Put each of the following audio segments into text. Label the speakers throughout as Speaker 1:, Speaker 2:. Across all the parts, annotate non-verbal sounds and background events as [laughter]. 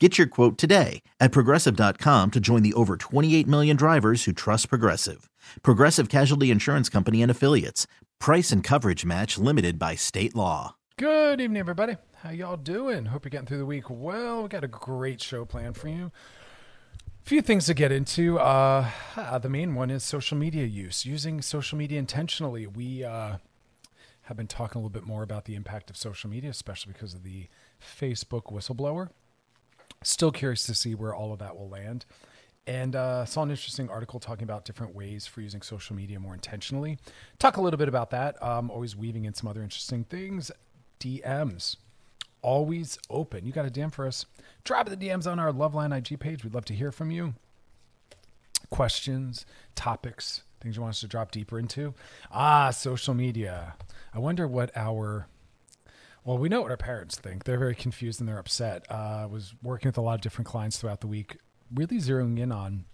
Speaker 1: Get your quote today at progressive.com to join the over 28 million drivers who trust Progressive. Progressive Casualty Insurance Company and Affiliates. Price and coverage match limited by state law.
Speaker 2: Good evening, everybody. How y'all doing? Hope you're getting through the week well. We got a great show planned for you. A few things to get into. Uh, the main one is social media use, using social media intentionally. We uh, have been talking a little bit more about the impact of social media, especially because of the Facebook whistleblower. Still curious to see where all of that will land. And uh, saw an interesting article talking about different ways for using social media more intentionally. Talk a little bit about that. Um, always weaving in some other interesting things. DMs, always open. You got a DM for us? Drop the DMs on our Loveline IG page. We'd love to hear from you. Questions, topics, things you want us to drop deeper into. Ah, social media. I wonder what our well, we know what our parents think. They're very confused and they're upset. Uh, I was working with a lot of different clients throughout the week, really zeroing in on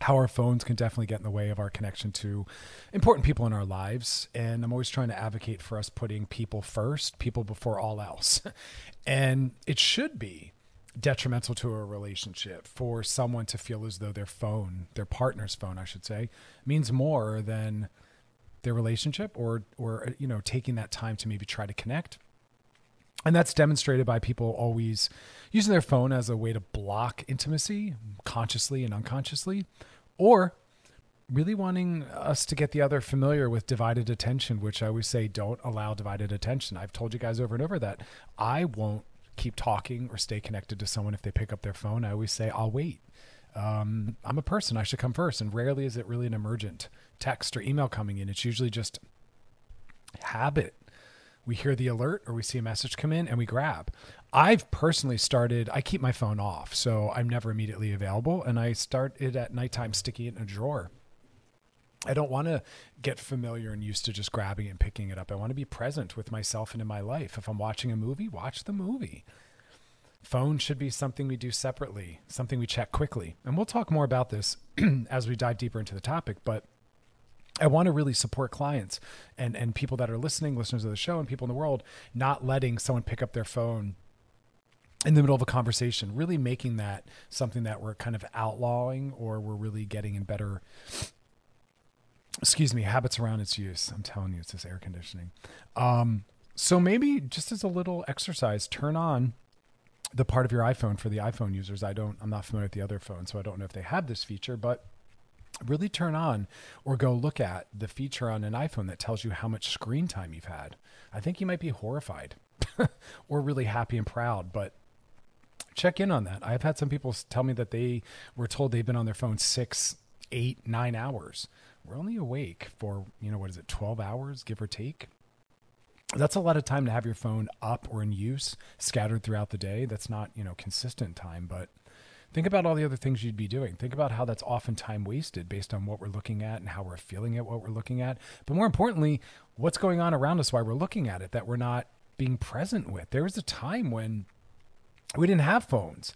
Speaker 2: how our phones can definitely get in the way of our connection to important people in our lives. And I'm always trying to advocate for us putting people first, people before all else. [laughs] and it should be detrimental to a relationship for someone to feel as though their phone, their partner's phone, I should say, means more than their relationship or or you know taking that time to maybe try to connect and that's demonstrated by people always using their phone as a way to block intimacy consciously and unconsciously, or really wanting us to get the other familiar with divided attention, which I always say don't allow divided attention. I've told you guys over and over that I won't keep talking or stay connected to someone if they pick up their phone. I always say, I'll wait. Um, I'm a person, I should come first. And rarely is it really an emergent text or email coming in. It's usually just habit we hear the alert or we see a message come in and we grab. I've personally started, I keep my phone off, so I'm never immediately available. And I start it at nighttime, sticking it in a drawer. I don't want to get familiar and used to just grabbing and picking it up. I want to be present with myself and in my life. If I'm watching a movie, watch the movie. Phone should be something we do separately, something we check quickly. And we'll talk more about this [clears throat] as we dive deeper into the topic. But I want to really support clients and and people that are listening, listeners of the show, and people in the world, not letting someone pick up their phone in the middle of a conversation, really making that something that we're kind of outlawing or we're really getting in better excuse me, habits around its use. I'm telling you, it's this air conditioning. Um, so maybe just as a little exercise, turn on the part of your iPhone for the iPhone users. I don't, I'm not familiar with the other phones, so I don't know if they have this feature, but really turn on or go look at the feature on an iPhone that tells you how much screen time you've had. I think you might be horrified [laughs] or really happy and proud, but check in on that. I've had some people tell me that they were told they've been on their phone six, eight, nine hours. We're only awake for, you know, what is it, 12 hours, give or take? That's a lot of time to have your phone up or in use, scattered throughout the day. That's not, you know, consistent time, but Think about all the other things you'd be doing. Think about how that's often time wasted based on what we're looking at and how we're feeling at what we're looking at. But more importantly, what's going on around us while we're looking at it that we're not being present with. There was a time when we didn't have phones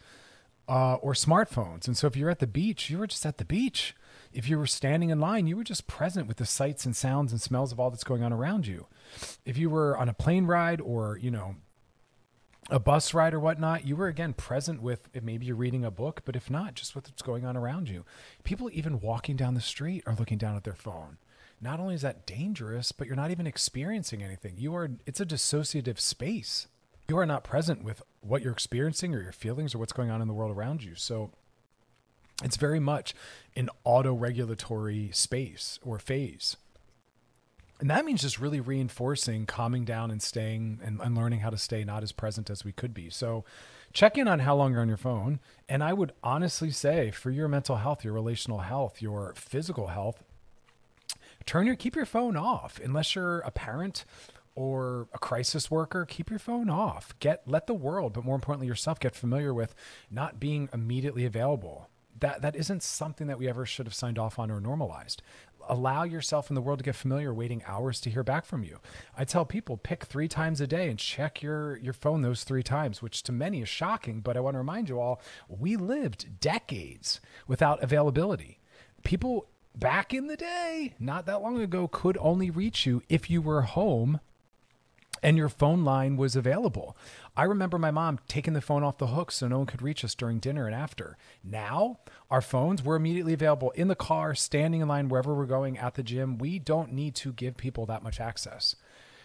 Speaker 2: uh, or smartphones. And so if you're at the beach, you were just at the beach. If you were standing in line, you were just present with the sights and sounds and smells of all that's going on around you. If you were on a plane ride or, you know, a bus ride or whatnot, you were again present with maybe you're reading a book, but if not, just with what's going on around you. People even walking down the street are looking down at their phone. Not only is that dangerous, but you're not even experiencing anything. You are it's a dissociative space. you are not present with what you're experiencing or your feelings or what's going on in the world around you. So it's very much an auto regulatory space or phase. And that means just really reinforcing calming down and staying and, and, learning how to stay not as present as we could be. So check in on how long you're on your phone. And I would honestly say for your mental health, your relational health, your physical health, turn your keep your phone off unless you're a parent or a crisis worker, keep your phone off. Get let the world, but more importantly yourself get familiar with not being immediately available. That that isn't something that we ever should have signed off on or normalized. Allow yourself in the world to get familiar, waiting hours to hear back from you. I tell people pick three times a day and check your your phone those three times, which to many is shocking. But I want to remind you all, we lived decades without availability. People back in the day, not that long ago, could only reach you if you were home and your phone line was available. I remember my mom taking the phone off the hook so no one could reach us during dinner and after. Now, our phones were immediately available in the car, standing in line wherever we're going at the gym. We don't need to give people that much access.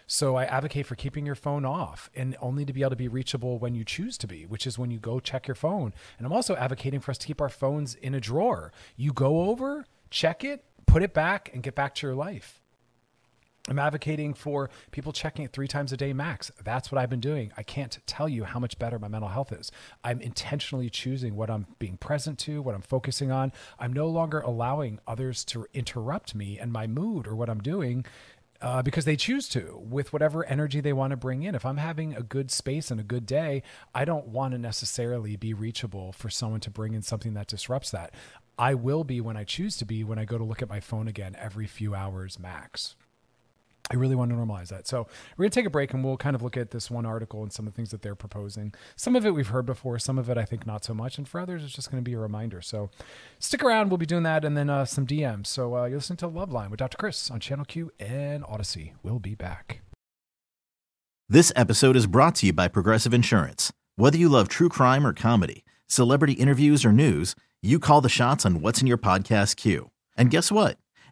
Speaker 2: So I advocate for keeping your phone off and only to be able to be reachable when you choose to be, which is when you go check your phone. And I'm also advocating for us to keep our phones in a drawer. You go over, check it, put it back, and get back to your life. I'm advocating for people checking it three times a day max. That's what I've been doing. I can't tell you how much better my mental health is. I'm intentionally choosing what I'm being present to, what I'm focusing on. I'm no longer allowing others to interrupt me and my mood or what I'm doing uh, because they choose to with whatever energy they want to bring in. If I'm having a good space and a good day, I don't want to necessarily be reachable for someone to bring in something that disrupts that. I will be when I choose to be when I go to look at my phone again every few hours max. I really want to normalize that. So we're going to take a break and we'll kind of look at this one article and some of the things that they're proposing. Some of it we've heard before, some of it I think not so much. And for others, it's just going to be a reminder. So stick around. We'll be doing that and then uh, some DMs. So uh, you're listening to Loveline with Dr. Chris on Channel Q and Odyssey. We'll be back.
Speaker 1: This episode is brought to you by Progressive Insurance. Whether you love true crime or comedy, celebrity interviews or news, you call the shots on what's in your podcast queue. And guess what?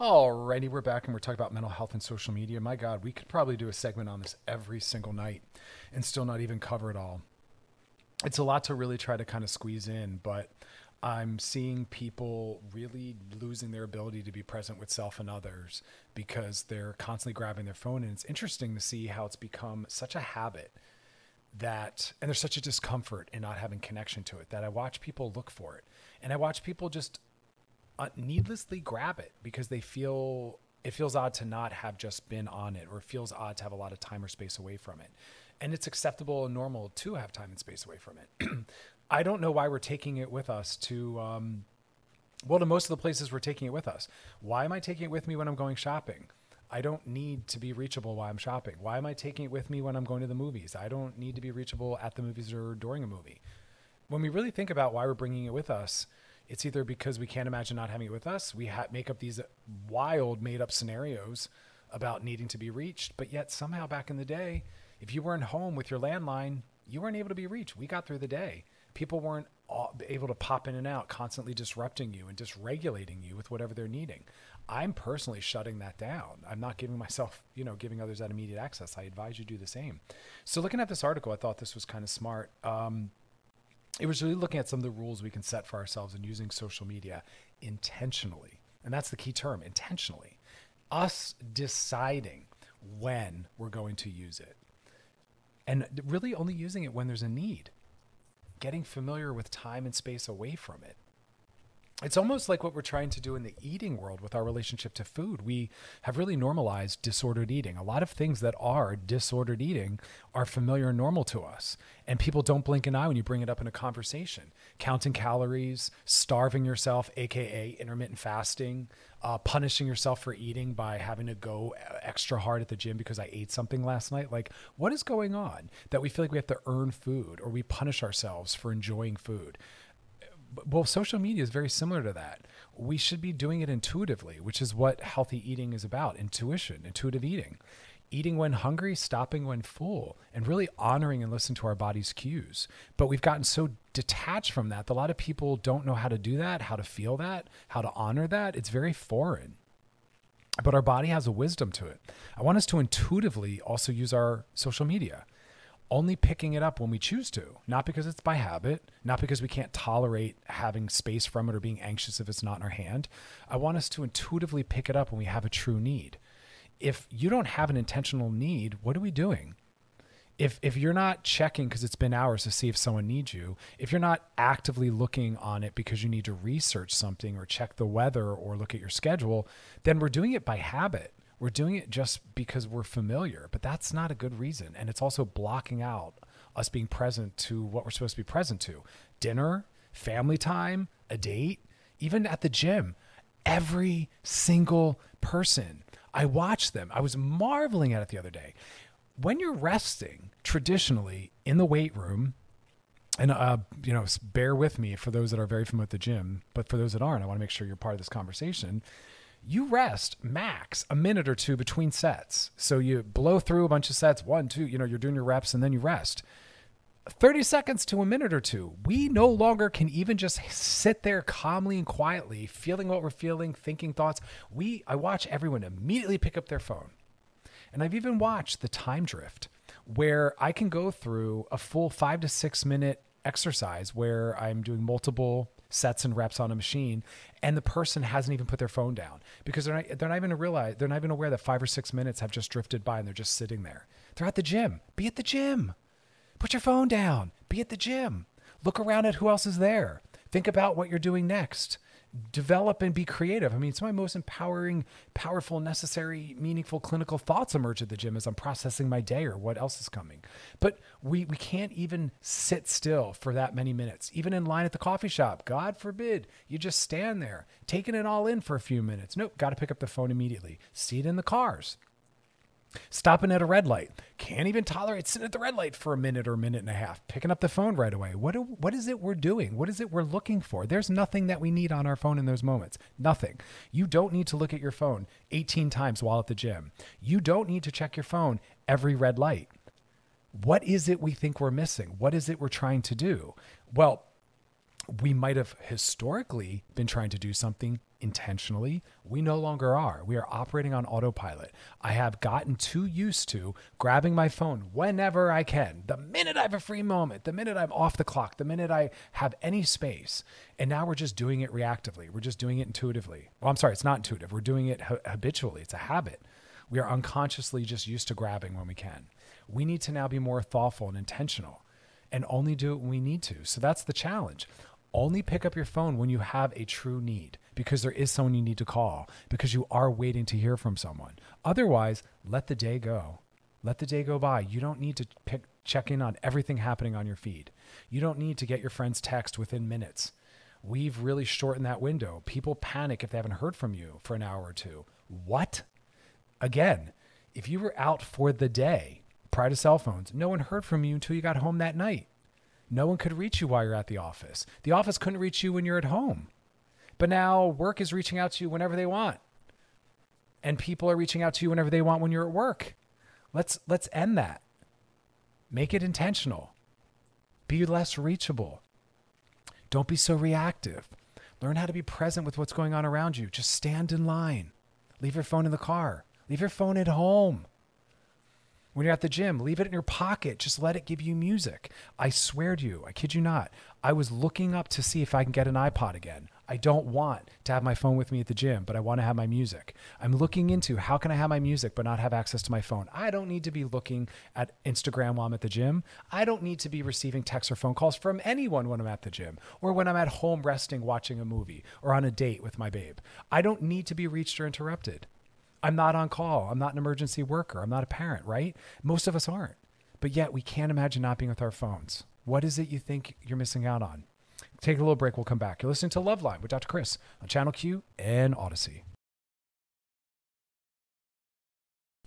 Speaker 2: Alrighty, we're back and we're talking about mental health and social media. My God, we could probably do a segment on this every single night and still not even cover it all. It's a lot to really try to kind of squeeze in, but I'm seeing people really losing their ability to be present with self and others because they're constantly grabbing their phone. And it's interesting to see how it's become such a habit that, and there's such a discomfort in not having connection to it that I watch people look for it. And I watch people just needlessly grab it because they feel it feels odd to not have just been on it or it feels odd to have a lot of time or space away from it and it's acceptable and normal to have time and space away from it [clears throat] i don't know why we're taking it with us to um, well to most of the places we're taking it with us why am i taking it with me when i'm going shopping I don't need to be reachable while I'm shopping. Why am I taking it with me when I'm going to the movies? I don't need to be reachable at the movies or during a movie. When we really think about why we're bringing it with us, it's either because we can't imagine not having it with us. We ha- make up these wild, made up scenarios about needing to be reached. But yet, somehow back in the day, if you weren't home with your landline, you weren't able to be reached. We got through the day. People weren't able to pop in and out, constantly disrupting you and dysregulating you with whatever they're needing. I'm personally shutting that down. I'm not giving myself, [laughs] you know, giving others that immediate access. I advise you do the same. So, looking at this article, I thought this was kind of smart. Um, it was really looking at some of the rules we can set for ourselves and using social media intentionally. And that's the key term intentionally. Us deciding when we're going to use it. And really only using it when there's a need. Getting familiar with time and space away from it it's almost like what we're trying to do in the eating world with our relationship to food. We have really normalized disordered eating. A lot of things that are disordered eating are familiar and normal to us. And people don't blink an eye when you bring it up in a conversation. Counting calories, starving yourself, AKA intermittent fasting, uh, punishing yourself for eating by having to go extra hard at the gym because I ate something last night. Like, what is going on that we feel like we have to earn food or we punish ourselves for enjoying food? Well, social media is very similar to that. We should be doing it intuitively, which is what healthy eating is about intuition, intuitive eating. Eating when hungry, stopping when full, and really honoring and listening to our body's cues. But we've gotten so detached from that. A lot of people don't know how to do that, how to feel that, how to honor that. It's very foreign. But our body has a wisdom to it. I want us to intuitively also use our social media only picking it up when we choose to, not because it's by habit, not because we can't tolerate having space from it or being anxious if it's not in our hand. I want us to intuitively pick it up when we have a true need. If you don't have an intentional need, what are we doing? If, if you're not checking because it's been hours to see if someone needs you, if you're not actively looking on it because you need to research something or check the weather or look at your schedule, then we're doing it by habit we're doing it just because we're familiar, but that's not a good reason. And it's also blocking out us being present to what we're supposed to be present to dinner, family time, a date, even at the gym. Every single person. I watch them. I was marveling at it the other day. When you're resting traditionally in the weight room, and uh, you know, bear with me for those that are very familiar with the gym, but for those that aren't, I want to make sure you're part of this conversation you rest max a minute or two between sets. So you blow through a bunch of sets, one, two, you know, you're doing your reps and then you rest. 30 seconds to a minute or two. We no longer can even just sit there calmly and quietly, feeling what we're feeling, thinking thoughts. We I watch everyone immediately pick up their phone. And I've even watched the time drift where I can go through a full 5 to 6 minute exercise where I'm doing multiple sets and reps on a machine and the person hasn't even put their phone down because they're not, they're not even realize they're not even aware that five or six minutes have just drifted by and they're just sitting there. They're at the gym. Be at the gym. Put your phone down. Be at the gym. Look around at who else is there. Think about what you're doing next develop and be creative. I mean, some of my most empowering, powerful, necessary, meaningful clinical thoughts emerge at the gym as I'm processing my day or what else is coming. But we we can't even sit still for that many minutes, even in line at the coffee shop. God forbid you just stand there, taking it all in for a few minutes. Nope, got to pick up the phone immediately. See it in the cars. Stopping at a red light. Can't even tolerate sitting at the red light for a minute or a minute and a half. Picking up the phone right away. What, do, what is it we're doing? What is it we're looking for? There's nothing that we need on our phone in those moments. Nothing. You don't need to look at your phone 18 times while at the gym. You don't need to check your phone every red light. What is it we think we're missing? What is it we're trying to do? Well, we might have historically been trying to do something intentionally. We no longer are. We are operating on autopilot. I have gotten too used to grabbing my phone whenever I can, the minute I have a free moment, the minute I'm off the clock, the minute I have any space. And now we're just doing it reactively. We're just doing it intuitively. Well, I'm sorry, it's not intuitive. We're doing it habitually, it's a habit. We are unconsciously just used to grabbing when we can. We need to now be more thoughtful and intentional and only do it when we need to. So that's the challenge only pick up your phone when you have a true need because there is someone you need to call because you are waiting to hear from someone. Otherwise, let the day go. Let the day go by. You don't need to pick, check in on everything happening on your feed. You don't need to get your friend's text within minutes. We've really shortened that window. People panic if they haven't heard from you for an hour or two. What? Again, if you were out for the day prior to cell phones, no one heard from you until you got home that night. No one could reach you while you're at the office. The office couldn't reach you when you're at home. But now work is reaching out to you whenever they want. And people are reaching out to you whenever they want when you're at work. Let's let's end that. Make it intentional. Be less reachable. Don't be so reactive. Learn how to be present with what's going on around you. Just stand in line. Leave your phone in the car. Leave your phone at home. When you're at the gym, leave it in your pocket. Just let it give you music. I swear to you, I kid you not, I was looking up to see if I can get an iPod again. I don't want to have my phone with me at the gym, but I want to have my music. I'm looking into how can I have my music but not have access to my phone. I don't need to be looking at Instagram while I'm at the gym. I don't need to be receiving texts or phone calls from anyone when I'm at the gym or when I'm at home resting watching a movie or on a date with my babe. I don't need to be reached or interrupted. I'm not on call. I'm not an emergency worker. I'm not a parent, right? Most of us aren't. But yet we can't imagine not being with our phones. What is it you think you're missing out on? Take a little break. We'll come back. You're listening to Loveline with Dr. Chris on Channel Q and Odyssey.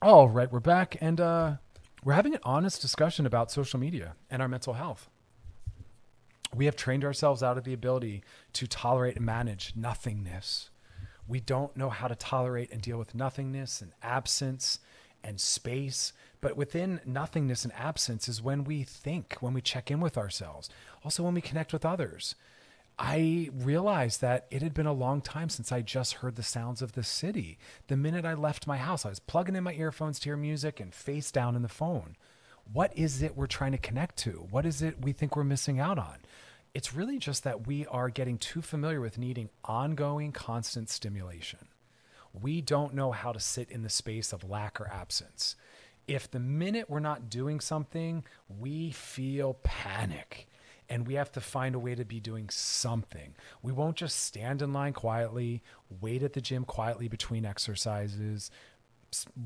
Speaker 2: All right, we're back and uh, we're having an honest discussion about social media and our mental health. We have trained ourselves out of the ability to tolerate and manage nothingness. We don't know how to tolerate and deal with nothingness and absence and space. But within nothingness and absence is when we think, when we check in with ourselves, also when we connect with others. I realized that it had been a long time since I just heard the sounds of the city. The minute I left my house, I was plugging in my earphones to hear music and face down in the phone. What is it we're trying to connect to? What is it we think we're missing out on? It's really just that we are getting too familiar with needing ongoing, constant stimulation. We don't know how to sit in the space of lack or absence. If the minute we're not doing something, we feel panic and we have to find a way to be doing something. We won't just stand in line quietly, wait at the gym quietly between exercises,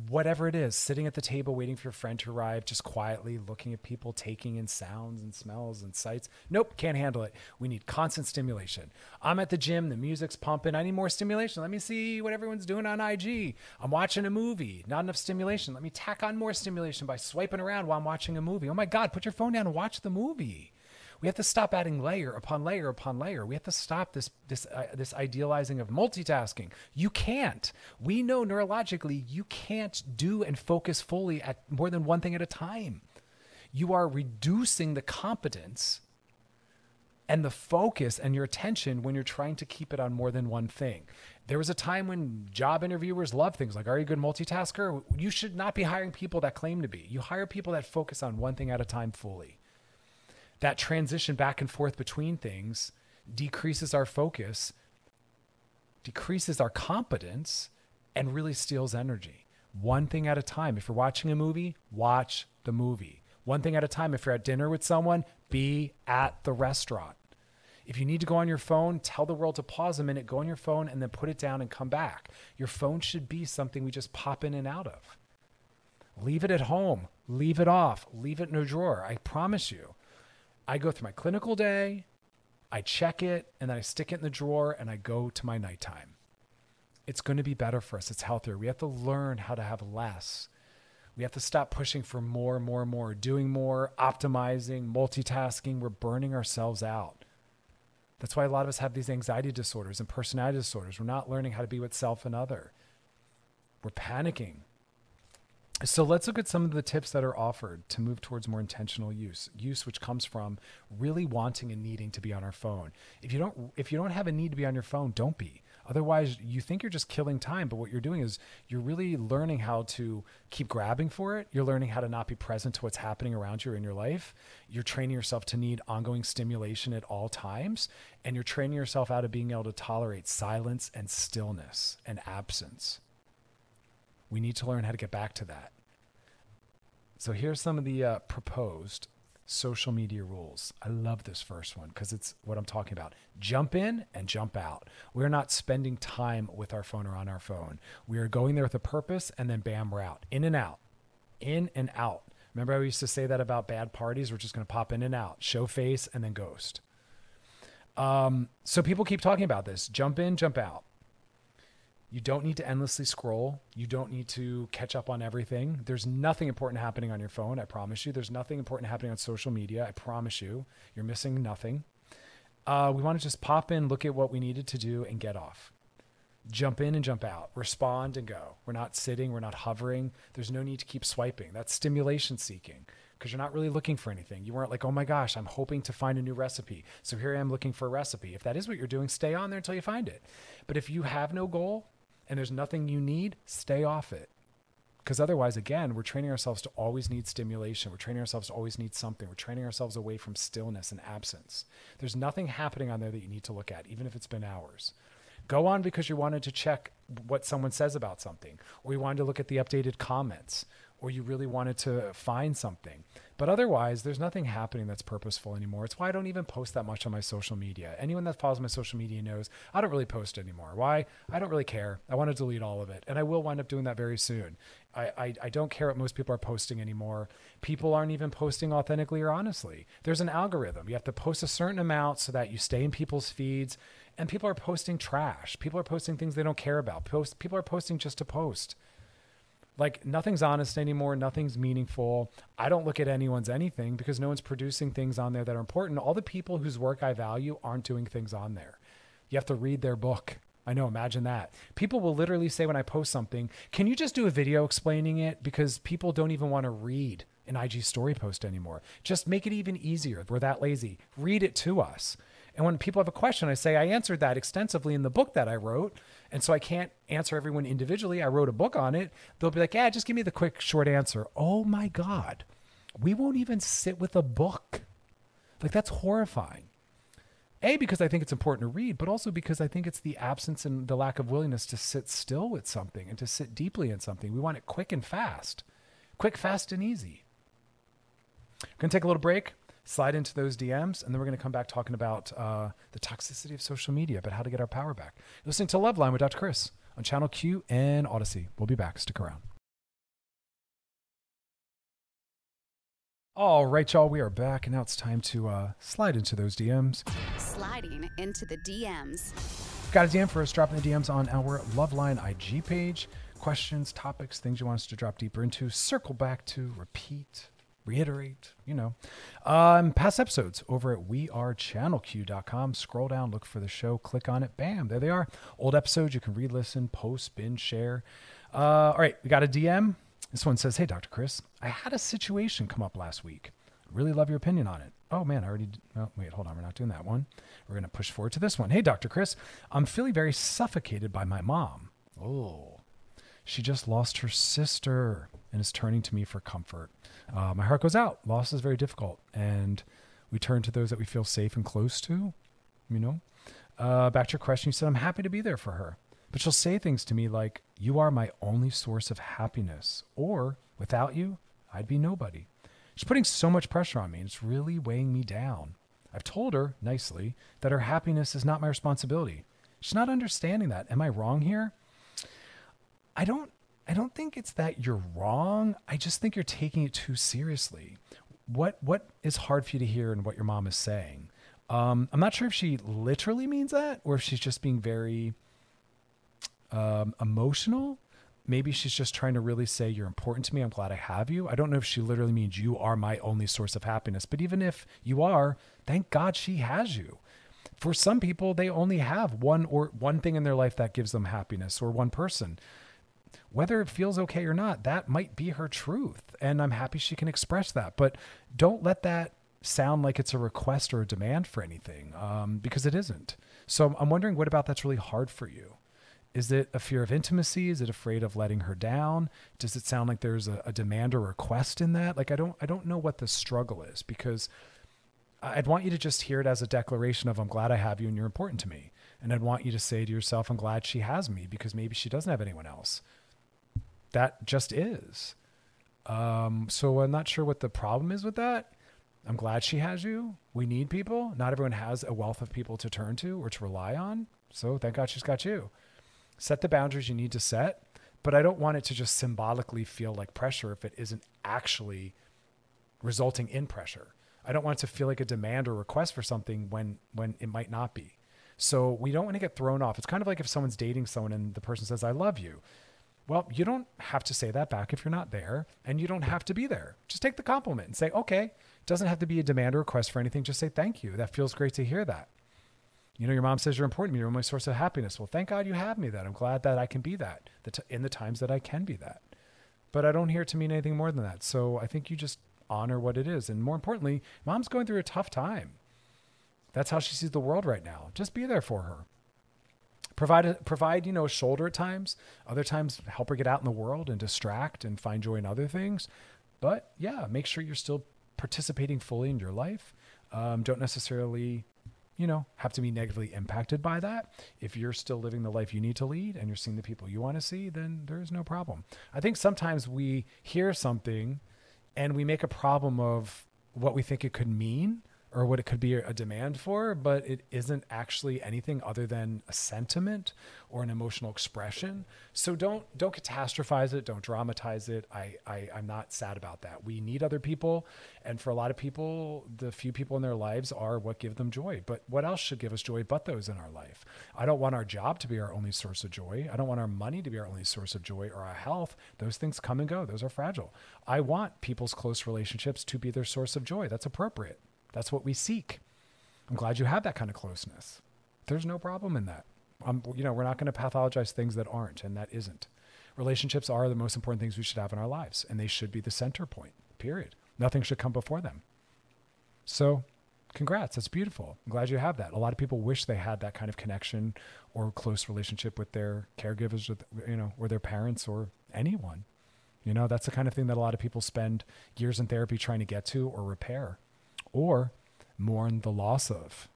Speaker 2: whatever it is, sitting at the table waiting for your friend to arrive, just quietly looking at people taking in sounds and smells and sights. Nope, can't handle it. We need constant stimulation. I'm at the gym, the music's pumping. I need more stimulation. Let me see what everyone's doing on IG. I'm watching a movie, not enough stimulation. Let me tack on more stimulation by swiping around while I'm watching a movie. Oh my God, put your phone down and watch the movie. We have to stop adding layer upon layer upon layer. We have to stop this this uh, this idealizing of multitasking. You can't. We know neurologically you can't do and focus fully at more than one thing at a time. You are reducing the competence and the focus and your attention when you're trying to keep it on more than one thing. There was a time when job interviewers love things like, Are you a good multitasker? You should not be hiring people that claim to be. You hire people that focus on one thing at a time fully that transition back and forth between things decreases our focus, decreases our competence, and really steals energy. One thing at a time. If you're watching a movie, watch the movie. One thing at a time. If you're at dinner with someone, be at the restaurant. If you need to go on your phone, tell the world to pause a minute, go on your phone, and then put it down and come back. Your phone should be something we just pop in and out of. Leave it at home, leave it off, leave it in a drawer. I promise you, I go through my clinical day, I check it, and then I stick it in the drawer and I go to my nighttime. It's going to be better for us. It's healthier. We have to learn how to have less. We have to stop pushing for more, more, more, doing more, optimizing, multitasking. We're burning ourselves out. That's why a lot of us have these anxiety disorders and personality disorders. We're not learning how to be with self and other. We're panicking. So let's look at some of the tips that are offered to move towards more intentional use. Use which comes from really wanting and needing to be on our phone. If you don't if you don't have a need to be on your phone, don't be. Otherwise, you think you're just killing time, but what you're doing is you're really learning how to keep grabbing for it. You're learning how to not be present to what's happening around you in your life. You're training yourself to need ongoing stimulation at all times, and you're training yourself out of being able to tolerate silence and stillness and absence. We need to learn how to get back to that. So here's some of the uh, proposed social media rules. I love this first one because it's what I'm talking about. Jump in and jump out. We're not spending time with our phone or on our phone. We are going there with a purpose and then bam, we're out. In and out. In and out. Remember, I used to say that about bad parties? We're just going to pop in and out, show face, and then ghost. Um, so people keep talking about this jump in, jump out. You don't need to endlessly scroll. You don't need to catch up on everything. There's nothing important happening on your phone, I promise you. There's nothing important happening on social media, I promise you. You're missing nothing. Uh, we want to just pop in, look at what we needed to do, and get off. Jump in and jump out, respond and go. We're not sitting, we're not hovering. There's no need to keep swiping. That's stimulation seeking. because you're not really looking for anything. You weren't like, oh my gosh, I'm hoping to find a new recipe. So here I am looking for a recipe. If that is what you're doing, stay on there until you find it. But if you have no goal and there's nothing you need, stay off it. Because otherwise, again, we're training ourselves to always need stimulation. We're training ourselves to always need something. We're training ourselves away from stillness and absence. There's nothing happening on there that you need to look at, even if it's been hours. Go on because you wanted to check what someone says about something, or you wanted to look at the updated comments, or you really wanted to find something. But otherwise, there's nothing happening that's purposeful anymore. It's why I don't even post that much on my social media. Anyone that follows my social media knows I don't really post anymore. Why? I don't really care. I want to delete all of it. And I will wind up doing that very soon. I, I, I don't care what most people are posting anymore. People aren't even posting authentically or honestly. There's an algorithm. You have to post a certain amount so that you stay in people's feeds. And people are posting trash. People are posting things they don't care about. Post, people are posting just to post. Like nothing's honest anymore, nothing's meaningful. I don't look at anyone's anything because no one's producing things on there that are important. All the people whose work I value aren't doing things on there. You have to read their book. I know, imagine that. People will literally say when I post something, Can you just do a video explaining it? Because people don't even want to read an IG story post anymore. Just make it even easier. We're that lazy. Read it to us. And when people have a question, I say, I answered that extensively in the book that I wrote. And so I can't answer everyone individually. I wrote a book on it. They'll be like, yeah, just give me the quick, short answer. Oh my God. We won't even sit with a book. Like, that's horrifying. A, because I think it's important to read, but also because I think it's the absence and the lack of willingness to sit still with something and to sit deeply in something. We want it quick and fast. Quick, fast, and easy. We're to take a little break slide into those DMs, and then we're going to come back talking about uh, the toxicity of social media, but how to get our power back. You're listening to Loveline with Dr. Chris on Channel Q and Odyssey. We'll be back. Stick around. All right, y'all, we are back, and now it's time to uh, slide into those DMs.
Speaker 3: Sliding into the DMs.
Speaker 2: Got a DM for us, dropping the DMs on our Loveline IG page. Questions, topics, things you want us to drop deeper into. Circle back to, repeat, reiterate, you know. Um, past episodes over at wearechannelq.com. Scroll down, look for the show, click on it. Bam, there they are. Old episodes, you can re listen, post, binge, share. Uh, all right, we got a DM. This one says, Hey, Dr. Chris, I had a situation come up last week. Really love your opinion on it. Oh man, I already. Oh, wait, hold on. We're not doing that one. We're going to push forward to this one. Hey, Dr. Chris, I'm feeling very suffocated by my mom. Oh, she just lost her sister and is turning to me for comfort. Uh, my heart goes out. Loss is very difficult, and we turn to those that we feel safe and close to. You know, uh, back to your question, you said I'm happy to be there for her, but she'll say things to me like, "You are my only source of happiness," or "Without you, I'd be nobody." She's putting so much pressure on me, and it's really weighing me down. I've told her nicely that her happiness is not my responsibility. She's not understanding that. Am I wrong here? I don't I don't think it's that you're wrong. I just think you're taking it too seriously. What what is hard for you to hear and what your mom is saying? Um, I'm not sure if she literally means that or if she's just being very um, emotional. Maybe she's just trying to really say, You're important to me. I'm glad I have you. I don't know if she literally means you are my only source of happiness. But even if you are, thank God she has you. For some people, they only have one or one thing in their life that gives them happiness or one person whether it feels okay or not, that might be her truth. And I'm happy she can express that. But don't let that sound like it's a request or a demand for anything um, because it isn't. So I'm wondering what about that's really hard for you? Is it a fear of intimacy? Is it afraid of letting her down? Does it sound like there's a, a demand or request in that? Like I don't I don't know what the struggle is because I'd want you to just hear it as a declaration of I'm glad I have you and you're important to me. And I'd want you to say to yourself, I'm glad she has me because maybe she doesn't have anyone else that just is. Um, so I'm not sure what the problem is with that. I'm glad she has you. We need people. Not everyone has a wealth of people to turn to or to rely on. So thank God she's got you. Set the boundaries you need to set, but I don't want it to just symbolically feel like pressure if it isn't actually resulting in pressure. I don't want it to feel like a demand or request for something when when it might not be. So we don't want to get thrown off. It's kind of like if someone's dating someone and the person says, I love you. Well, you don't have to say that back if you're not there, and you don't have to be there. Just take the compliment and say, okay, it doesn't have to be a demand or request for anything. Just say, thank you. That feels great to hear that. You know, your mom says you're important to me. You're my source of happiness. Well, thank God you have me that. I'm glad that I can be that in the times that I can be that. But I don't hear it to mean anything more than that. So I think you just honor what it is. And more importantly, mom's going through a tough time. That's how she sees the world right now. Just be there for her. Provide, provide, you know, a shoulder at times. Other times, help her get out in the world and distract and find joy in other things. But yeah, make sure you're still participating fully in your life. Um, don't necessarily, you know, have to be negatively impacted by that. If you're still living the life you need to lead and you're seeing the people you want to see, then there's no problem. I think sometimes we hear something and we make a problem of what we think it could mean or what it could be a demand for, but it isn't actually anything other than a sentiment or an emotional expression. So don't don't catastrophize it, don't dramatize it. I, I I'm not sad about that. We need other people, and for a lot of people, the few people in their lives are what give them joy. But what else should give us joy but those in our life? I don't want our job to be our only source of joy. I don't want our money to be our only source of joy or our health. Those things come and go. Those are fragile. I want people's close relationships to be their source of joy. That's appropriate. That's what we seek. I'm glad you have that kind of closeness. There's no problem in that. Um, you know, we're not going to pathologize things that aren't, and that isn't. Relationships are the most important things we should have in our lives, and they should be the center point, period. Nothing should come before them. So, congrats. That's beautiful. I'm glad you have that. A lot of people wish they had that kind of connection or close relationship with their caregivers, with, you know, or their parents or anyone. You know, that's the kind of thing that a lot of people spend years in therapy trying to get to or repair or mourn the loss of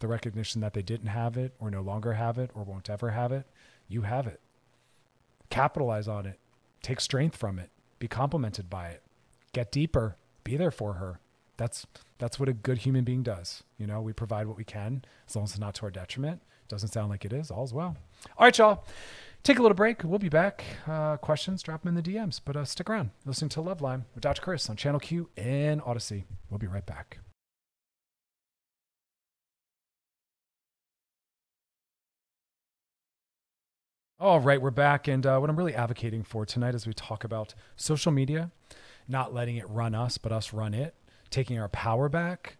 Speaker 2: the recognition that they didn't have it or no longer have it or won't ever have it. You have it. Capitalize on it. Take strength from it. Be complimented by it. Get deeper. Be there for her. That's that's what a good human being does. You know, we provide what we can as long as it's not to our detriment. Doesn't sound like it is. All's well. All right, y'all. Take a little break. We'll be back. Uh, questions, drop them in the DMs. But uh, stick around. Listening to Loveline with Dr. Chris on Channel Q and Odyssey. We'll be right back. All right, we're back. And uh, what I'm really advocating for tonight is we talk about social media, not letting it run us, but us run it, taking our power back,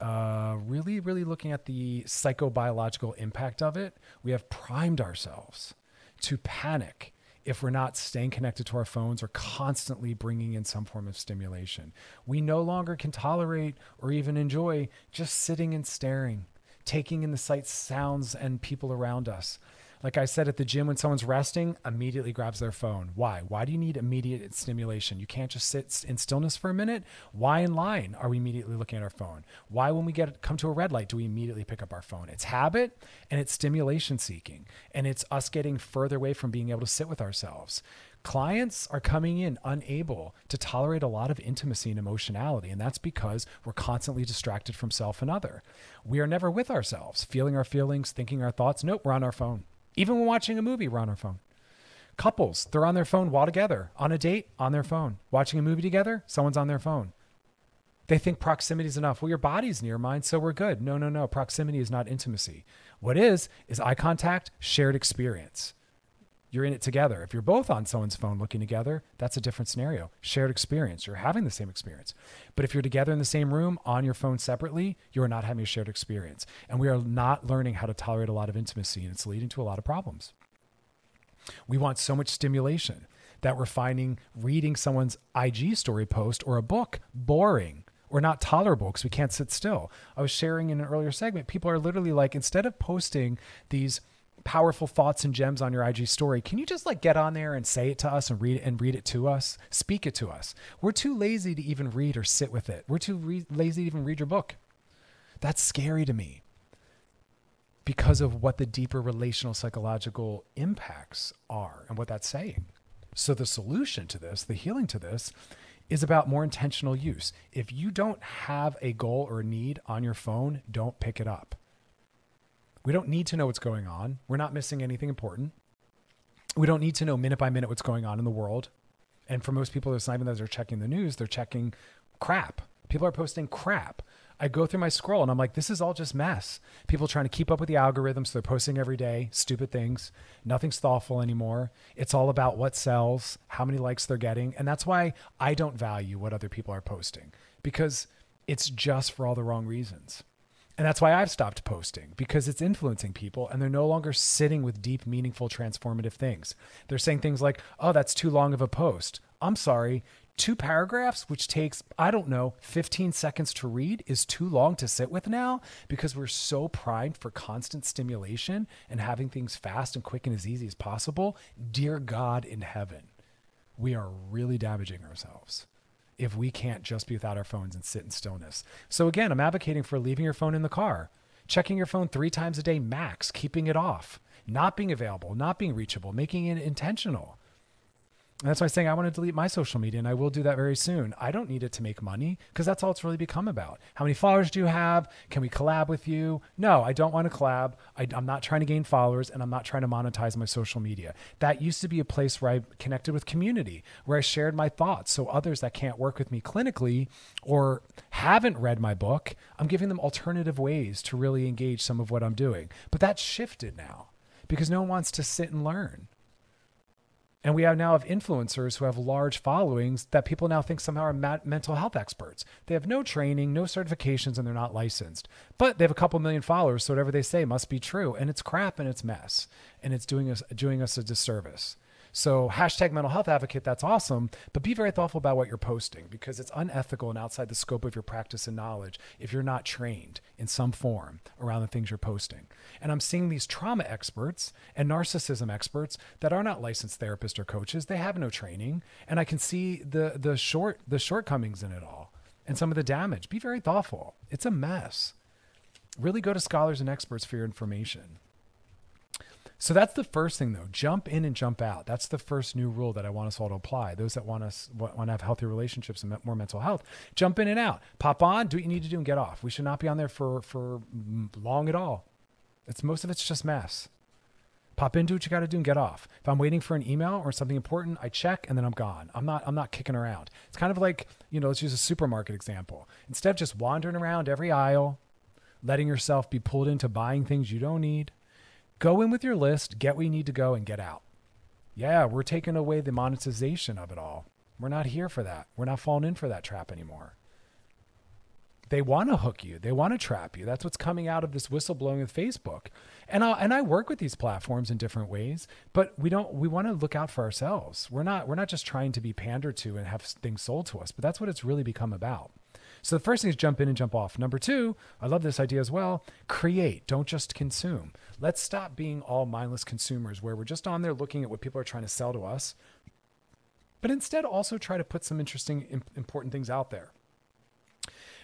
Speaker 2: uh, really, really looking at the psychobiological impact of it. We have primed ourselves to panic if we're not staying connected to our phones or constantly bringing in some form of stimulation. We no longer can tolerate or even enjoy just sitting and staring, taking in the sights, sounds, and people around us. Like I said at the gym, when someone's resting, immediately grabs their phone. Why? Why do you need immediate stimulation? You can't just sit in stillness for a minute. Why in line are we immediately looking at our phone? Why, when we get come to a red light, do we immediately pick up our phone? It's habit and it's stimulation seeking, and it's us getting further away from being able to sit with ourselves clients are coming in unable to tolerate a lot of intimacy and emotionality. And that's because we're constantly distracted from self and other. We are never with ourselves, feeling our feelings, thinking our thoughts. Nope, we're on our phone. Even when watching a movie, we're on our phone. Couples, they're on their phone while together. On a date, on their phone. Watching a movie together, someone's on their phone. They think proximity is enough. Well, your body's near mine, so we're good. No, no, no. Proximity is not intimacy. What is, is eye contact, shared experience. You're in it together. If you're both on someone's phone looking together, that's a different scenario. Shared experience. You're having the same experience. But if you're together in the same room on your phone separately, you are not having a shared experience. And we are not learning how to tolerate a lot of intimacy, and it's leading to a lot of problems. We want so much stimulation that we're finding reading someone's IG story post or a book boring or not tolerable because we can't sit still. I was sharing in an earlier segment, people are literally like, instead of posting these powerful thoughts and gems on your IG story, can you just like get on there and say it to us and read it and read it to us? Speak it to us. We're too lazy to even read or sit with it. We're too re- lazy to even read your book. That's scary to me because of what the deeper relational psychological impacts are and what that's saying. So the solution to this, the healing to this is about more intentional use. If you don't have a goal or a need on your phone, don't pick it up. We don't need to know what's going on. We're not missing anything important. We don't need to know minute by minute what's going on in the world. And for most people, it's not even that they're checking the news, they're checking crap. People are posting crap. I go through my scroll and I'm like, this is all just mess. People trying to keep up with the algorithm. So they're posting every day, stupid things. Nothing's thoughtful anymore. It's all about what sells, how many likes they're getting. And that's why I don't value what other people are posting because it's just for all the wrong reasons. And that's why I've stopped posting because it's influencing people and they're no longer sitting with deep, meaningful, transformative things. They're saying things like, oh, that's too long of a post. I'm sorry. two paragraphs, which takes, I don't know, 15 seconds to read, is too long to sit with now because we're so primed for constant stimulation and having things fast and quick and as easy as possible. Dear God in heaven, we are really damaging ourselves if we can't just be without our phones and sit in stillness. So, again, I'm advocating for leaving your phone in the car, checking your phone three times a day max, keeping it off, not being available, not being reachable, making it intentional. And that's why I'm saying I want to delete my social media, and I will do that very soon. I don't need it to make money because that's all it's really become about. How many followers do you have? Can we collab with you? No, I don't want to collab. I, I'm not trying to gain followers, and I'm not trying to monetize my social media. That used to be a place where I connected with community, where I shared my thoughts. So others that can't work with me clinically or haven't read my book, I'm giving them alternative ways to really engage some of what I'm doing. But that's shifted now because no one wants to sit and learn. And we have now have influencers who have large followings that people now think somehow are ma- mental health experts. They have no training, no certifications, and they're not licensed. But they have a couple million followers, so whatever they say must be true. And it's crap and it's mess. And it's doing us doing us a disservice. So hashtag mental health advocate, that's awesome. But be very thoughtful about what you're posting because it's unethical and outside the scope of your practice and knowledge if you're not trained in some form around the things you're posting. And I'm seeing these trauma experts and narcissism experts that are not licensed therapists or coaches. They have no training. And I can see the the short the shortcomings in it all and some of the damage. Be very thoughtful. It's a mess. Really go to scholars and experts for your information. So that's the first thing, though. Jump in and jump out. That's the first new rule that I want us all to apply. Those that want us want to have healthy relationships and more mental health, jump in and out. Pop on, do what you need to do, and get off. We should not be on there for for long at all. It's most of it's just mess. Pop in, do what you got to do, and get off. If I'm waiting for an email or something important, I check and then I'm gone. I'm not I'm not kicking around. It's kind of like you know, let's use a supermarket example. Instead of just wandering around every aisle, letting yourself be pulled into buying things you don't need Go in with your list, get where you need to go, and get out. Yeah, we're taking away the monetization of it all. We're not here for that. We're not falling in for that trap anymore. They want to hook you. They want to trap you. That's what's coming out of this whistleblowing with Facebook. And I and I work with these platforms in different ways, but we don't we want to look out for ourselves. We're not we're not just trying to be pandered to and have things sold to us, but that's what it's really become about. So the first thing is jump in and jump off. Number two, I love this idea as well. Create, don't just consume. Let's stop being all mindless consumers where we're just on there looking at what people are trying to sell to us, but instead also try to put some interesting, important things out there.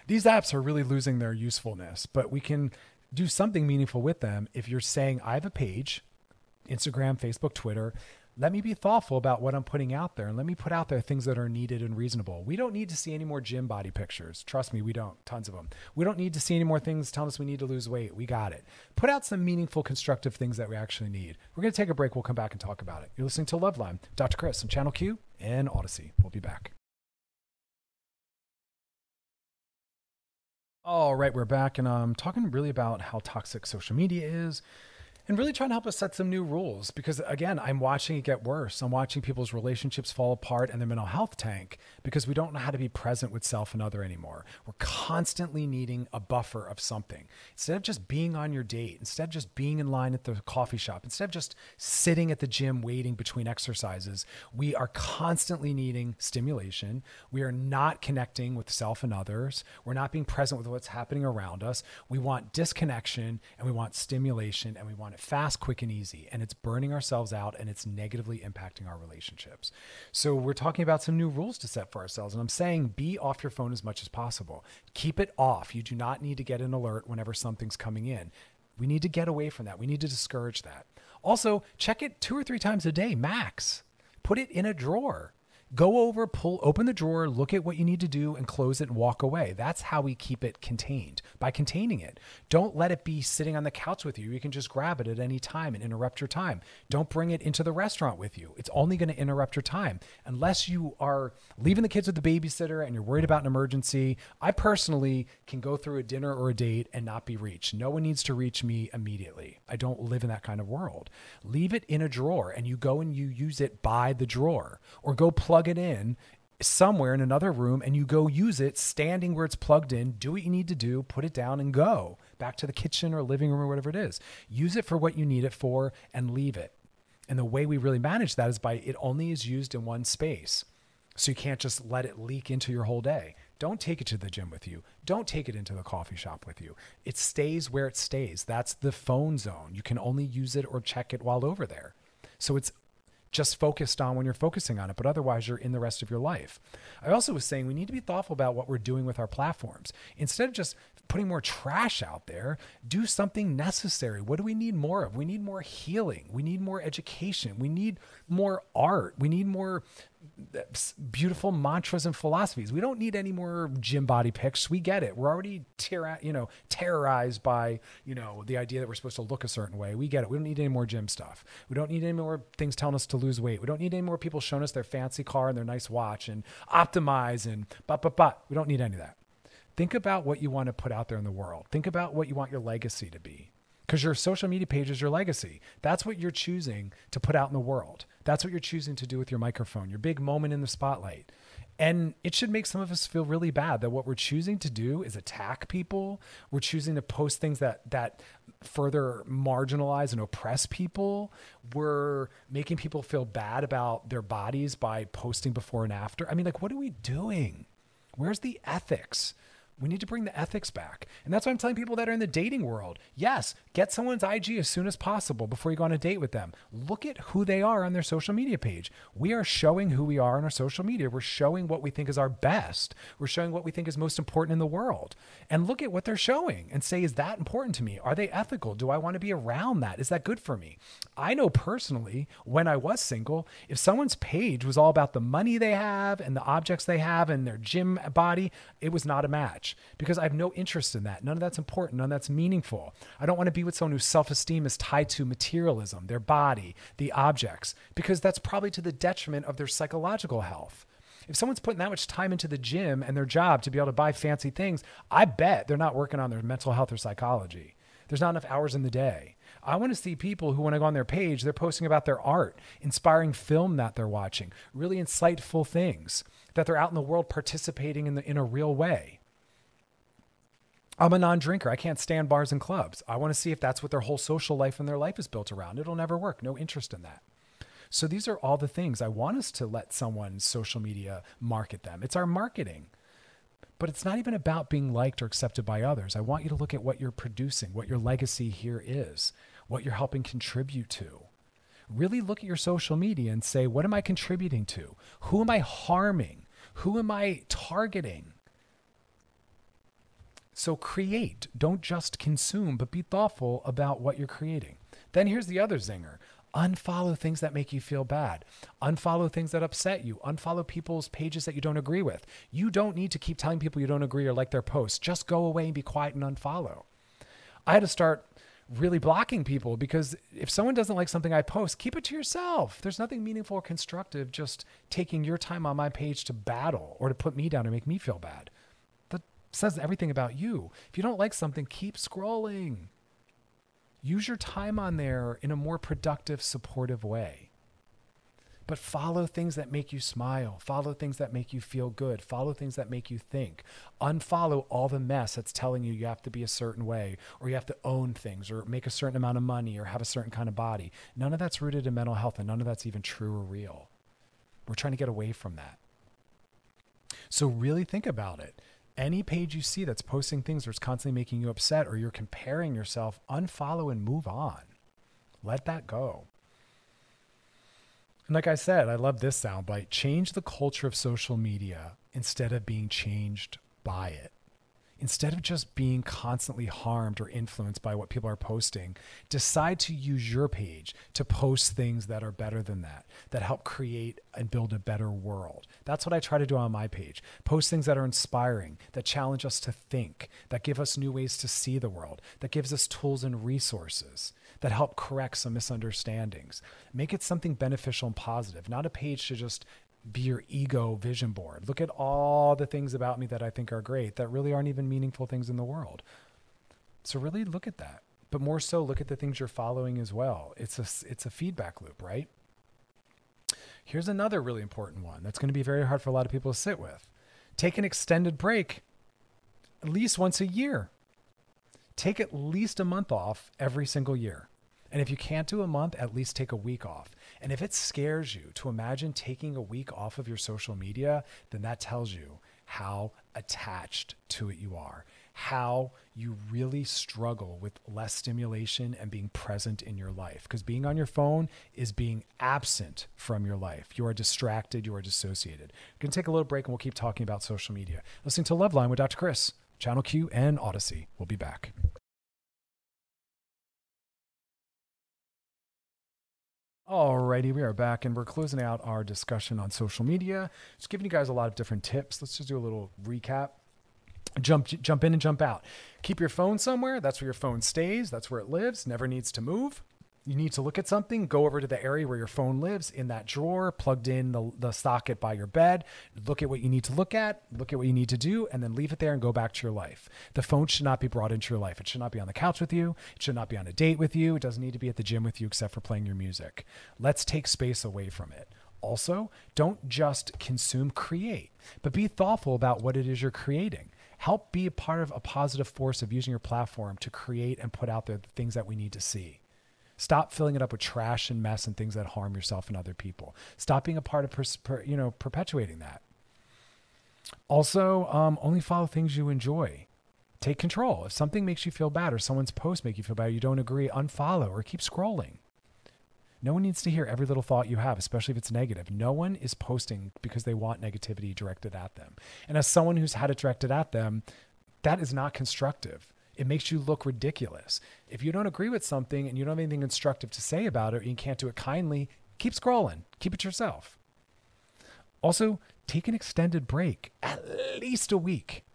Speaker 2: These apps are really losing their usefulness, but we can do something meaningful with them if you're saying, I have a page, Instagram, Facebook, Twitter let me be thoughtful about what I'm putting out there and let me put out there things that are needed and reasonable. We don't need to see any more gym body pictures. Trust me, we don't. Tons of them. We don't need to see any more things telling us we need to lose weight. We got it. Put out some meaningful, constructive things that we actually need. We're going to take a break. We'll come back and talk about it. You're listening to Loveline, Dr. Chris on Channel Q and Audacy. We'll be back. All right, we're back, and I'm talking really about how toxic social media is and really trying to help us set some new rules because again i'm watching it get worse. I'm watching people's relationships fall apart and their mental health tank because we don't know how to be present with self and other anymore. We're constantly needing a buffer of something. Instead of just being on your date instead of just being in line at the coffee shop instead of just sitting at the gym waiting between exercises we are constantly needing stimulation. We are not connecting with self and others. We're not being present with what's happening around us. We want disconnection and we want stimulation and we want fast, quick, and easy. And it's burning ourselves out and it's negatively impacting our relationships. So, we're talking about some new rules to set for ourselves. And I'm saying be off your phone as much as possible. Keep it off. You do not need to get an alert whenever something's coming in. We need to get away from that. We need to discourage that. Also, check it two or three times a day, max. Put it in a drawer go over, pull, open the drawer, look at what you need to do, and close it and walk away. That's how we keep it contained by containing it. Don't let it be sitting on the couch with you. You can just grab it at any time and interrupt your time. Don't bring it into the restaurant with you. It's only going to interrupt your time unless you are leaving the kids with the babysitter and you're worried about an emergency. I personally can go through a dinner or a date and not be reached. No one needs to reach me immediately. I don't live in that kind of world. Leave it in a drawer and you go and you use it by the drawer or go plug plug it in somewhere in another room and you go use it standing where it's plugged in, do what you need to do, put it down and go back to the kitchen or living room or whatever it is. Use it for what you need it for and leave it. And the way we really manage that is by it only is used in one space. So you can't just let it leak into your whole day. Don't take it to the gym with you. Don't take it into the coffee shop with you. It stays where it stays. That's the phone zone. You can only use it or check it while over there. So it's just focused on when you're focusing on it, but otherwise you're in the rest of your life. I also was saying we need to be thoughtful about what we're doing with our platforms. Instead of just putting more trash out there, do something necessary. What do we need more of? We need more healing. We need more education. We need more art. We need more uh, beautiful mantras and philosophies. We don't need any more gym body pics. We get it. We're already ter- you know terrorized by you know the idea that we're supposed to look a certain way. We get it. We don't need any more gym stuff. We don't need any more things telling us to lose weight. We don't need any more people showing us their fancy car and their nice watch and optimize and but but but. We don't need any of that. Think about what you want to put out there in the world. Think about what you want your legacy to be because your social media page is your legacy. That's what you're choosing to put out in the world. That's what you're choosing to do with your microphone, your big moment in the spotlight. And it should make some of us feel really bad that what we're choosing to do is attack people. We're choosing to post things that that further marginalize and oppress people. We're making people feel bad about their bodies by posting before and after. I mean, like, what are we doing? Where's the ethics? We need to bring the ethics back. And that's why I'm telling people that are in the dating world. Yes, get someone's IG as soon as possible before you go on a date with them. Look at who they are on their social media page. We are showing who we are on our social media. We're showing what we think is our best. We're showing what we think is most important in the world. And look at what they're showing and say, is that important to me? Are they ethical? Do I want to be around that? Is that good for me? I know personally, when I was single, if someone's page was all about the money they have and the objects they have and their gym body, it was not a match because I have no interest in that. None of that's important. None of that's meaningful. I don't want to be with someone whose self esteem is tied to materialism, their body, the objects, because that's probably to the detriment of their psychological health. If someone's putting that much time into the gym and their job to be able to buy fancy things, I bet they're not working on their mental health or psychology. There's not enough hours in the day. I want to see people who, when I go on their page, they're posting about their art, inspiring film that they're watching, really insightful things, that they're out in the world participating in, the, in a real way. I'm a non drinker. I can't stand bars and clubs. I want to see if that's what their whole social life and their life is built around. It'll never work. No interest in that. So these are all the things I want us to let someone's social media market them. It's our marketing. But it's not even about being liked or accepted by others. I want you to look at what you're producing, what your legacy here is, what you're helping contribute to. Really look at your social media and say, what am I contributing to? Who am I harming? Who am I targeting? So create. Don't just consume, but be thoughtful about what you're creating. Then here's the other zinger unfollow things that make you feel bad, unfollow things that upset you, unfollow people's pages that you don't agree with. You don't need to keep telling people you don't agree or like their posts. Just go away and be quiet and unfollow. I had to start really blocking people because if someone doesn't like something I post, keep it to yourself. There's nothing meaningful or constructive just taking your time on my page to battle or to put me down or make me feel bad says everything about you. If you don't like something, keep scrolling. Use your time on there in a more productive, supportive way. But follow things that make you smile. Follow things that make you feel good. Follow things that make you think. Unfollow all the mess that's telling you you have to be a certain way or you have to own things or make a certain amount of money or have a certain kind of body. None of that's rooted in mental health and none of that's even true or real. We're trying to get away from that. So, really think about it any page you see that's posting things that's constantly making you upset or you're comparing yourself, unfollow and move on. Let that go. And like I said, I love this soundbite change the culture of social media instead of being changed by it instead of just being constantly harmed or influenced by what people are posting, decide to use your page to post things that are better than that, that help create and build a better world. That's what I try to do on my page. Post things that are inspiring, that challenge us to think, that give us new ways to see the world, that gives us tools and resources, that help correct some misunderstandings. Make it something beneficial and positive, not a page to just be your ego vision board. Look at all the things about me that I think are great that really aren't even meaningful things in the world. So really look at that. But more so look at the things you're following as well. It's a it's a feedback loop, right? Here's another really important one that's going to be very hard for a lot of people to sit with. Take an extended break at least once a year. Take at least a month off every single year. And if you can't do a month, at least take a week off. And if it scares you to imagine taking a week off of your social media, then that tells you how attached to it you are, how you really struggle with less stimulation and being present in your life. Because being on your phone is being absent from your life. You are distracted, you are dissociated. We're going to take a little break and we'll keep talking about social media. Listening to Loveline with Dr. Chris, Channel Q and Audacy. We'll be back. Alrighty, we are back and we're closing out our discussion on social media. Just giving you guys a lot of different tips. Let's just do a little recap. Jump jump in and jump out. Keep your phone somewhere. That's where your phone stays. That's where it lives. Never needs to move. You need to look at something, go over to the area where your phone lives in that drawer, plugged in the, the socket by your bed, look at what you need to look at, look at what you need to do, and then leave it there and go back to your life. The phone should not be brought into your life. It should not be on the couch with you. It should not be on a date with you. It doesn't need to be at the gym with you except for playing your music. Let's take space away from it. Also, don't just consume, create, but be thoughtful about what it is you're creating. Help be a part of a positive force of using your platform to create and put out there the things that we need to see. Stop filling it up with trash and mess and things that harm yourself and other people. Stop being a part of, pers- per, you know, perpetuating that. Also, um, only follow things you enjoy. Take control. If something makes you feel bad or someone's post make you feel bad, you don't agree, unfollow or keep scrolling. No one needs to hear every little thought you have, especially if it's negative. No one is posting because they want negativity directed at them. And as someone who's had it directed at them, that is not constructive. It makes you look ridiculous. If you don't agree with something and you don't have anything instructive to say about it, or you can't do it kindly, keep scrolling. Keep it yourself. Also, take an extended break, at least a week.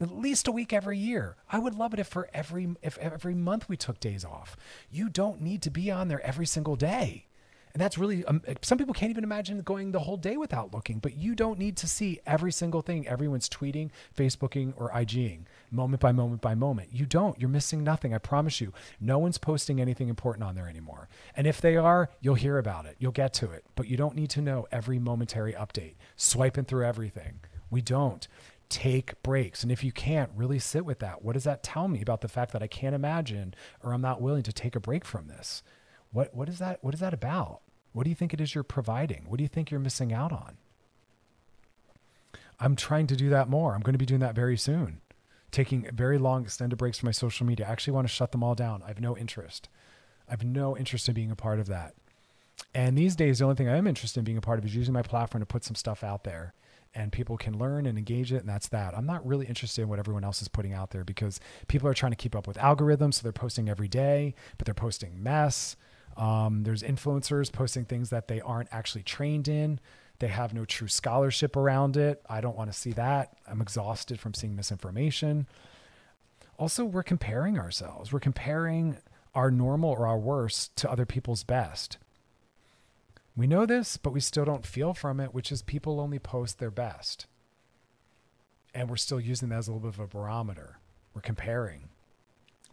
Speaker 2: At least a week every year. I would love it if for every if every month we took days off. You don't need to be on there every single day. And that's really, um, some people can't even imagine going the whole day without looking, but you don't need to see every single thing everyone's tweeting, Facebooking, or IGing moment by moment by moment. You don't. You're missing nothing. I promise you. No one's posting anything important on there anymore. And if they are, you'll hear about it. You'll get to it. But you don't need to know every momentary update, swiping through everything. We don't. Take breaks. And if you can't, really sit with that. What does that tell me about the fact that I can't imagine or I'm not willing to take a break from this? What what is that what is that about? What do you think it is you're providing? What do you think you're missing out on? I'm trying to do that more. I'm going to be doing that very soon. Taking very long extended breaks from my social media. I actually want to shut them all down. I have no interest. I have no interest in being a part of that. And these days, the only thing I am interested in being a part of is using my platform to put some stuff out there and people can learn and engage it. And that's that. I'm not really interested in what everyone else is putting out there because people are trying to keep up with algorithms. So they're posting every day, but they're posting mess. Um, there's influencers posting things that they aren't actually trained in. They have no true scholarship around it. I don't want to see that. I'm exhausted from seeing misinformation. Also, we're comparing ourselves. We're comparing our normal or our worst to other people's best. We know this, but we still don't feel from it, which is people only post their best. And we're still using that as a little bit of a barometer. We're comparing.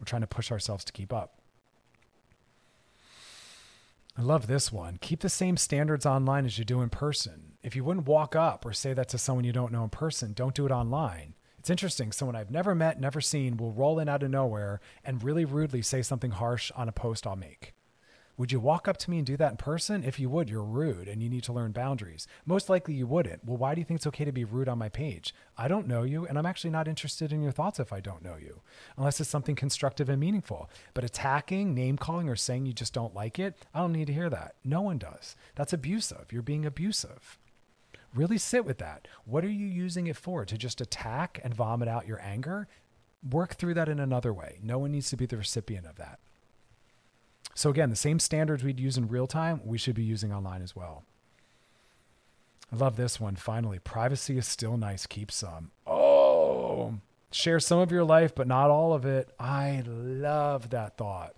Speaker 2: We're trying to push ourselves to keep up. I love this one. Keep the same standards online as you do in person. If you wouldn't walk up or say that to someone you don't know in person, don't do it online. It's interesting. Someone I've never met, never seen will roll in out of nowhere and really rudely say something harsh on a post I'll make. Would you walk up to me and do that in person? If you would, you're rude and you need to learn boundaries. Most likely you wouldn't. Well, why do you think it's okay to be rude on my page? I don't know you, and I'm actually not interested in your thoughts if I don't know you, unless it's something constructive and meaningful. But attacking, name calling, or saying you just don't like it, I don't need to hear that. No one does. That's abusive. You're being abusive. Really sit with that. What are you using it for? To just attack and vomit out your anger? Work through that in another way. No one needs to be the recipient of that. So again, the same standards we'd use in real time, we should be using online as well. I love this one. Finally, privacy is still nice. Keep some. Oh, share some of your life, but not all of it. I love that thought.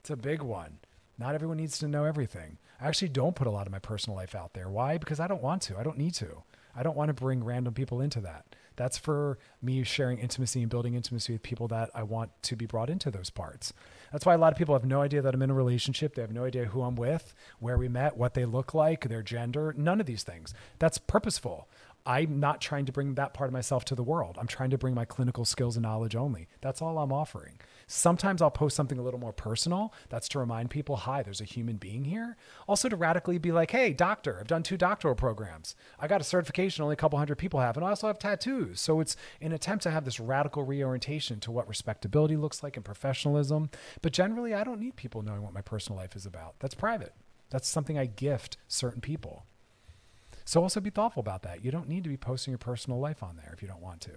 Speaker 2: It's a big one. Not everyone needs to know everything. I actually don't put a lot of my personal life out there. Why? Because I don't want to. I don't need to. I don't want to bring random people into that. That's for me sharing intimacy and building intimacy with people that I want to be brought into those parts. That's why a lot of people have no idea that I'm in a relationship. They have no idea who I'm with, where we met, what they look like, their gender, none of these things. That's purposeful. I'm not trying to bring that part of myself to the world. I'm trying to bring my clinical skills and knowledge only. That's all I'm offering. Sometimes I'll post something a little more personal. That's to remind people, hi, there's a human being here. Also to radically be like, hey, doctor, I've done two doctoral programs. I got a certification only a couple hundred people have, and I also have tattoos. So it's an attempt to have this radical reorientation to what respectability looks like and professionalism. But generally, I don't need people knowing what my personal life is about. That's private. That's something I gift certain people. So also be thoughtful about that. You don't need to be posting your personal life on there if you don't want to.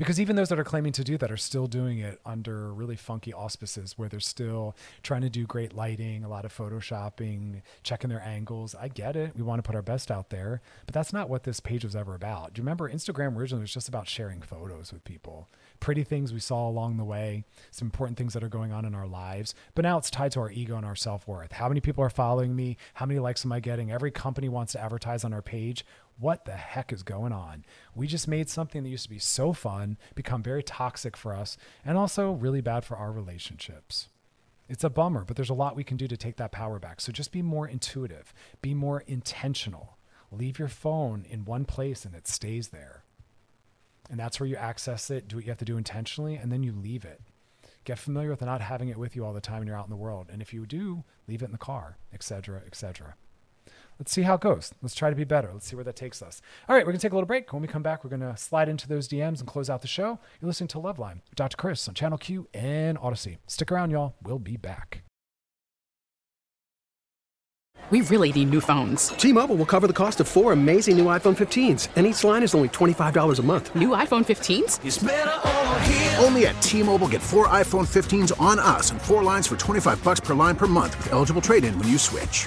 Speaker 2: Because even those that are claiming to do that are still doing it under really funky auspices where they're still trying to do great lighting, a lot of photoshopping, checking their angles. I get it. We want to put our best out there, but that's not what this page was ever about. Do you remember Instagram originally was just about sharing photos with people? Pretty things we saw along the way, some important things that are going on in our lives. But now it's tied to our ego and our self worth. How many people are following me? How many likes am I getting? Every company wants to advertise on our page what the heck is going on? We just made something that used to be so fun become very toxic for us and also really bad for our relationships. It's a bummer, but there's a lot we can do to take that power back. So just be more intuitive, be more intentional. Leave your phone in one place and it stays there. And that's where you access it, do what you have to do intentionally, and then you leave it. Get familiar with not having it with you all the time when you're out in the world. And if you do, leave it in the car, etc., etc. Let's see how it goes. Let's try to be better. Let's see where that takes us. All right, we're going to take a little break. When we come back, we're going to slide into those DMs and close out the show. You're listening to Loveline with Dr. Chris on Channel Q and Audacy. Stick around, y'all. We'll be back.
Speaker 4: We really need new phones.
Speaker 5: T-Mobile will cover the cost of four amazing new iPhone 15s, and each line is only $25 a month.
Speaker 4: New iPhone 15s?
Speaker 6: Only at T-Mobile get four iPhone 15s on us and four lines for 25 bucks per line per month with eligible trade-in when you switch.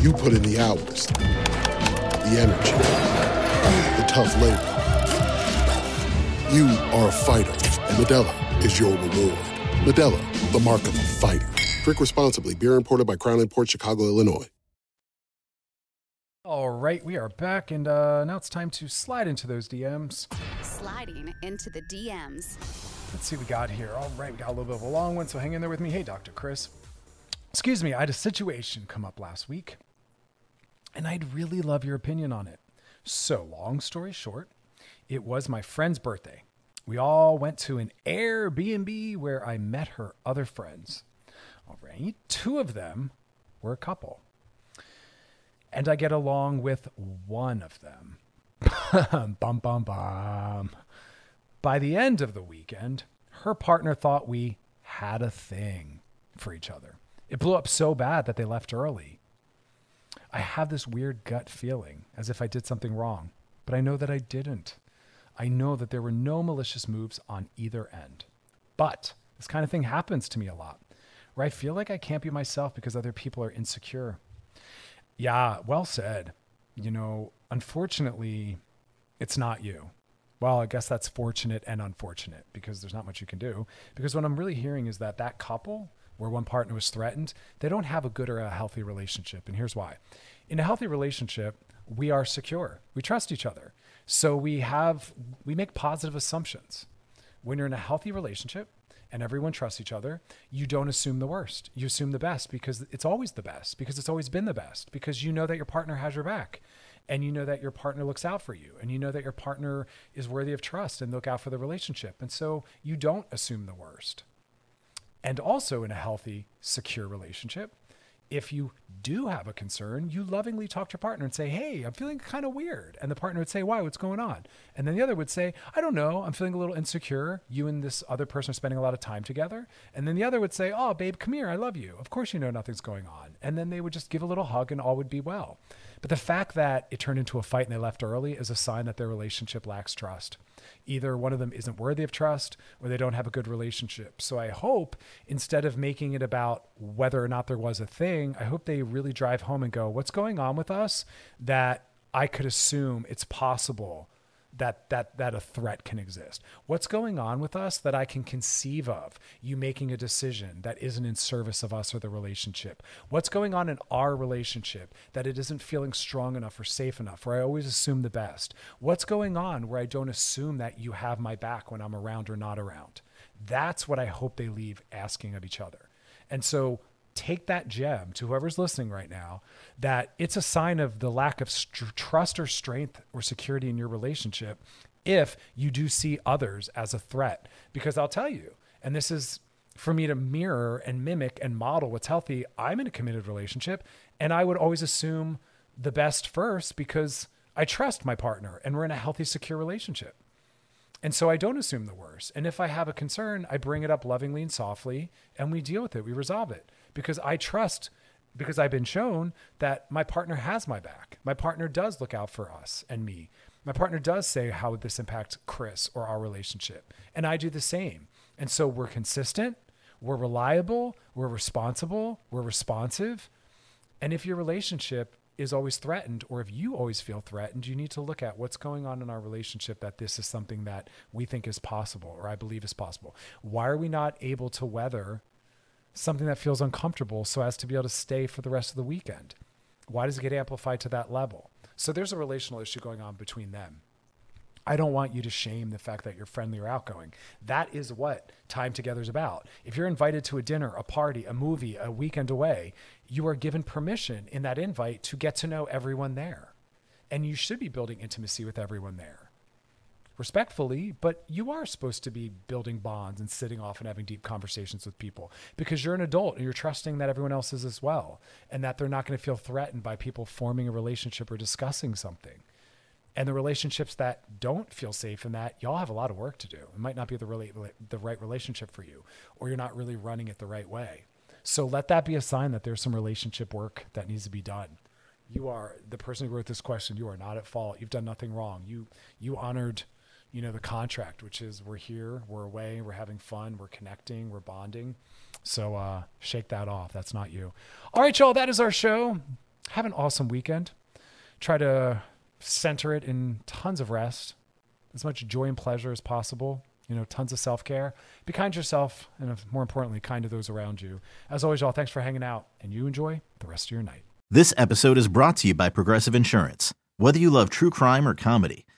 Speaker 7: You put in the hours, the energy, the tough labor. You are a fighter, and Modelo is your reward. Modelo, the mark of a fighter. Drink responsibly. Beer imported by Crown Imports Chicago, Illinois.
Speaker 2: All right, we are back, and uh, now it's time to slide into those DMs.
Speaker 3: Sliding into the DMs.
Speaker 2: Let's see what we got here. All right, we got a little bit of a long one, so hang in there with me. Hey, Dr. Chris. Excuse me, I had a situation come up last week, and I'd really love your opinion on it. So, long story short, it was my friend's birthday. We all went to an Airbnb where I met her other friends. All right, two of them were a couple and I get along with one of them. [laughs] bum, bum, bum. By the end of the weekend, her partner thought we had a thing for each other. It blew up so bad that they left early. I have this weird gut feeling as if I did something wrong, but I know that I didn't. I know that there were no malicious moves on either end. But this kind of thing happens to me a lot, where I feel like I can't be myself because other people are insecure. Yeah, well said. You know, unfortunately, it's not you. Well, I guess that's fortunate and unfortunate because there's not much you can do. Because what I'm really hearing is that that couple where one partner was threatened, they don't have a good or a healthy relationship. And here's why. In a healthy relationship, we are secure. We trust each other. So we have we make positive assumptions. When you're in a healthy relationship and everyone trusts each other, you don't assume the worst. You assume the best because it's always the best, because it's always been the best, because you know that your partner has your back and you know that your partner looks out for you and you know that your partner is worthy of trust and look out for the relationship. And so you don't assume the worst. And also in a healthy, secure relationship, if you do have a concern, you lovingly talk to your partner and say, Hey, I'm feeling kind of weird. And the partner would say, Why? What's going on? And then the other would say, I don't know. I'm feeling a little insecure. You and this other person are spending a lot of time together. And then the other would say, Oh, babe, come here. I love you. Of course, you know nothing's going on. And then they would just give a little hug and all would be well. But the fact that it turned into a fight and they left early is a sign that their relationship lacks trust. Either one of them isn't worthy of trust or they don't have a good relationship. So I hope instead of making it about whether or not there was a thing, I hope they really drive home and go, what's going on with us that I could assume it's possible that that that a threat can exist. What's going on with us that I can conceive of you making a decision that isn't in service of us or the relationship? What's going on in our relationship that it isn't feeling strong enough or safe enough where I always assume the best? What's going on where I don't assume that you have my back when I'm around or not around? That's what I hope they leave asking of each other. And so take that gem to whoever's listening right now that it's a sign of the lack of st- trust or strength or security in your relationship if you do see others as a threat. Because I'll tell you, and this is for me to mirror and mimic and model what's healthy, I'm in a committed relationship and I would always assume the best first because I trust my partner and we're in a healthy, secure relationship. And so I don't assume the worst. And if I have a concern, I bring it up lovingly and softly and we deal with it, we resolve it because I trust because I've been shown that my partner has my back. My partner does look out for us and me. My partner does say, How would this impact Chris or our relationship? And I do the same. And so we're consistent, we're reliable, we're responsible, we're responsive. And if your relationship is always threatened, or if you always feel threatened, you need to look at what's going on in our relationship that this is something that we think is possible or I believe is possible. Why are we not able to weather something that feels uncomfortable so as to be able to stay for the rest of the weekend? Why does it get amplified to that level? So there's a relational issue going on between them. I don't want you to shame the fact that you're friendly or outgoing. That is what time together is about. If you're invited to a dinner, a party, a movie, a weekend away, you are given permission in that invite to get to know everyone there. And you should be building intimacy with everyone there respectfully, but you are supposed to be building bonds and sitting off and having deep conversations with people because you're an adult and you're trusting that everyone else is as well and that they're not going to feel threatened by people forming a relationship or discussing something. And the relationships that don't feel safe in that, y'all have a lot of work to do. It might not be the really the right relationship for you, or you're not really running it the right way. So let that be a sign that there's some relationship work that needs to be done. You are the person who wrote this question. You are not at fault. You've done nothing wrong. You you honored you know the contract which is we're here we're away we're having fun we're connecting we're bonding. So uh shake that off. That's not you. All right y'all that is our show. Have an awesome weekend. Try to center it in tons of rest as much joy and pleasure as possible you know tons of self-care. Be kind to yourself and more importantly kind to those around you. As always y'all thanks for hanging out and you enjoy the rest of your night.
Speaker 1: This episode is brought to you by progressive insurance. Whether you love true crime or comedy